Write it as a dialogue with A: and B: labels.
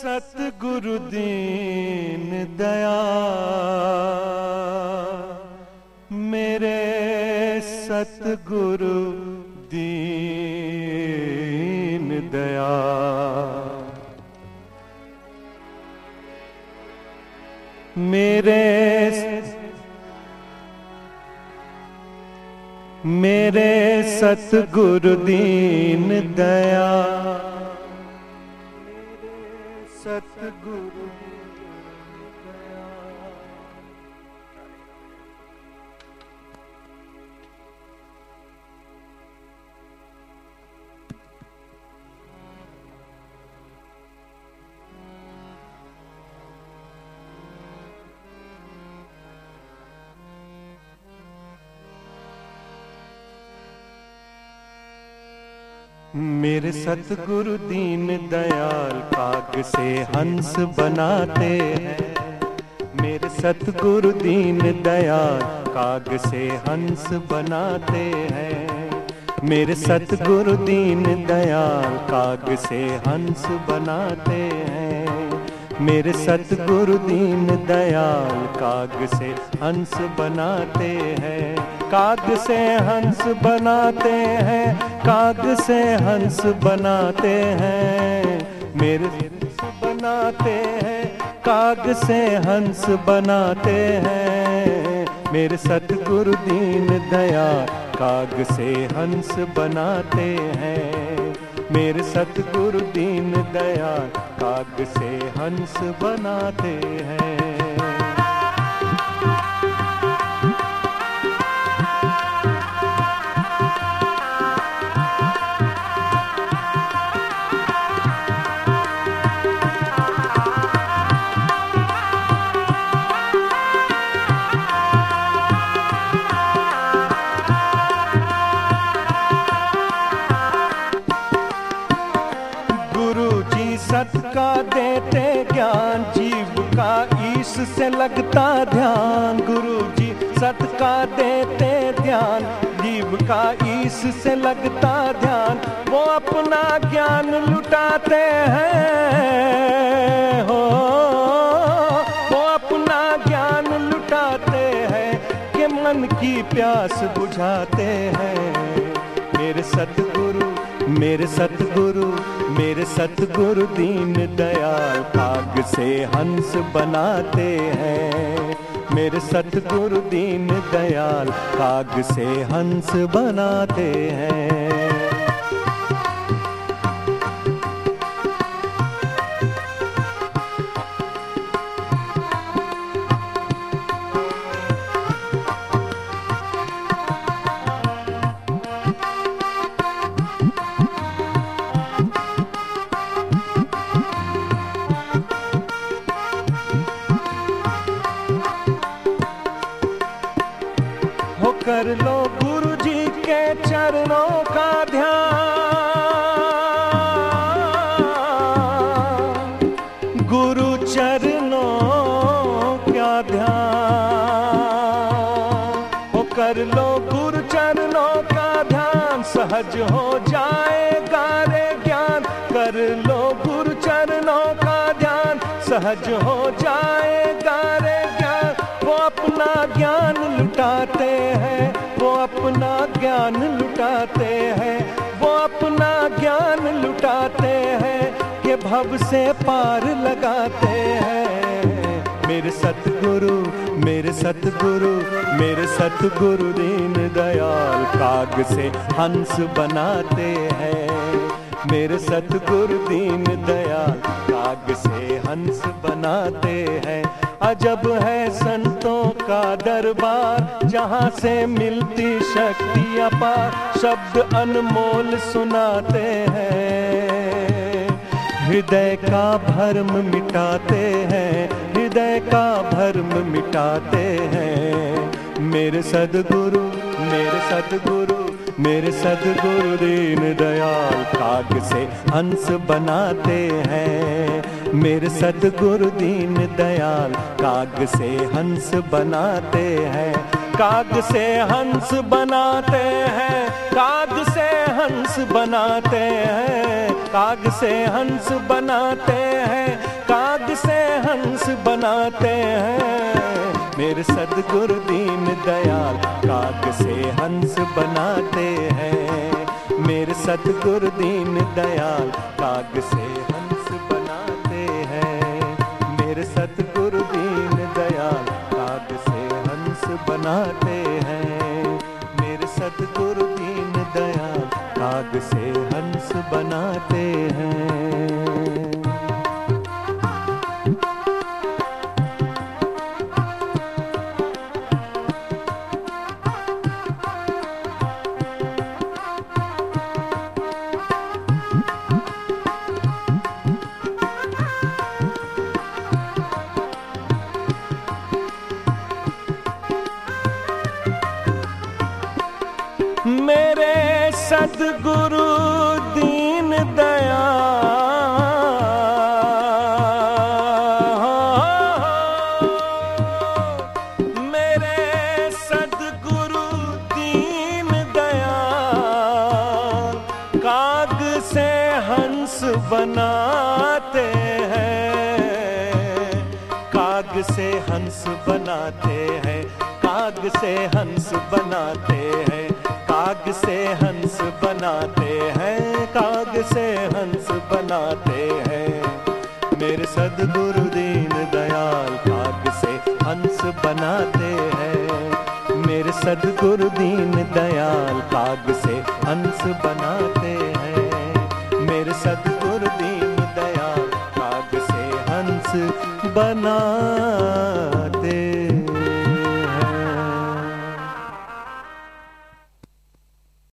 A: सतगुरु दीन दया। मेरे सतगुरु दीन दया। मेरे मेरे सतगुरु दीन दया। सतगुरु मेरे सतगुरु दीन दयाल काग से हंस बनाते हैं। मेरे सतगुरु दीन दयाल काग से हंस बनाते हैं। मेरे सतगुरु दीन दयाल काग से हंस बनाते हैं। मेरे सतगुरु दीन दयाल काग से हंस बनाते हैं। काग से हंस बनाते हैं काग से हंस बनाते हैं। मेरे बनाते हैं, काग से हंस बनाते हैं। मेरे सतगुरु दीन दया, काग से हंस बनाते हैं। मेरे सतगुरु दीन दया, काग से हंस बनाते हैं। से लगता ध्यान, गुरु जी सत का देते ध्यान। जीव का ईश से लगता ध्यान, वो अपना ज्ञान लुटाते हैं। हो, वो अपना ज्ञान लुटाते हैं कि मन की प्यास बुझाते हैं। मेरे सतगुरु मेरे सतगुरु मेरे सतगुरु दीन दयाल भाग से हंस बनाते हैं। मेरे सतगुरु दीन दयाल भाग से हंस बनाते हैं। लो गुरु जी के चरणों का ध्यान। गुरु चरणों क्या ध्यान। हो कर लो गुरु चरणों का ध्यान, सहज हो जाएगा रे ज्ञान। कर लो गुरु चरणों का ध्यान, सहज हो जाएगा रे ज्ञान। वो अपना ज्ञान अपना ज्ञान लुटाते हैं। वो अपना ज्ञान लुटाते हैं कि भव से पार लगाते हैं। मेरे सतगुरु मेरे सतगुरु मेरे सतगुरु दीन दयाल काग से हंस बनाते हैं। मेरे सतगुरु दीन दयाल काग से हंस बनाते हैं। अजब है संतों का दरबार, जहाँ से मिलती शक्ति अपार। शब्द अनमोल सुनाते हैं। हृदय का भर्म मिटाते हैं। हृदय का भर्म मिटाते हैं। मेरे सदगुरु मेरे सदगुरु मेरे सदगुरु दीन दयाल काग से हंस बनाते हैं। मेरे सतगुरु दीन दयाल, काग से हंस बनाते हैं। काग से हंस बनाते हैं, काग से हंस बनाते हैं। काग से हंस बनाते हैं, काग से हंस बनाते हैं। मेरे सदगुरु दीन दयाल, काग से हंस बनाते हैं। मेरे सदगुरु दीन दयाल, काग से सतगुरु दीन दयाल काग से हंस बनाते हैं। मेरे सतगुरु दीन दयाल काग से हंस बनाते हैं। सदगुरु दीन दया। मेरे दीन दया। काग से हंस बनाते हैं। काग से हंस बनाते हैं। काग से हंस बनाते हैं। काग से हंस बनाते हैं, काग से हंस बनाते हैं। मेरे सदगुरु दीन दयाल काग से हंस बनाते हैं। मेरे सदगुरु दीन दयाल काग से हंस बनाते हैं। मेरे सदगुरु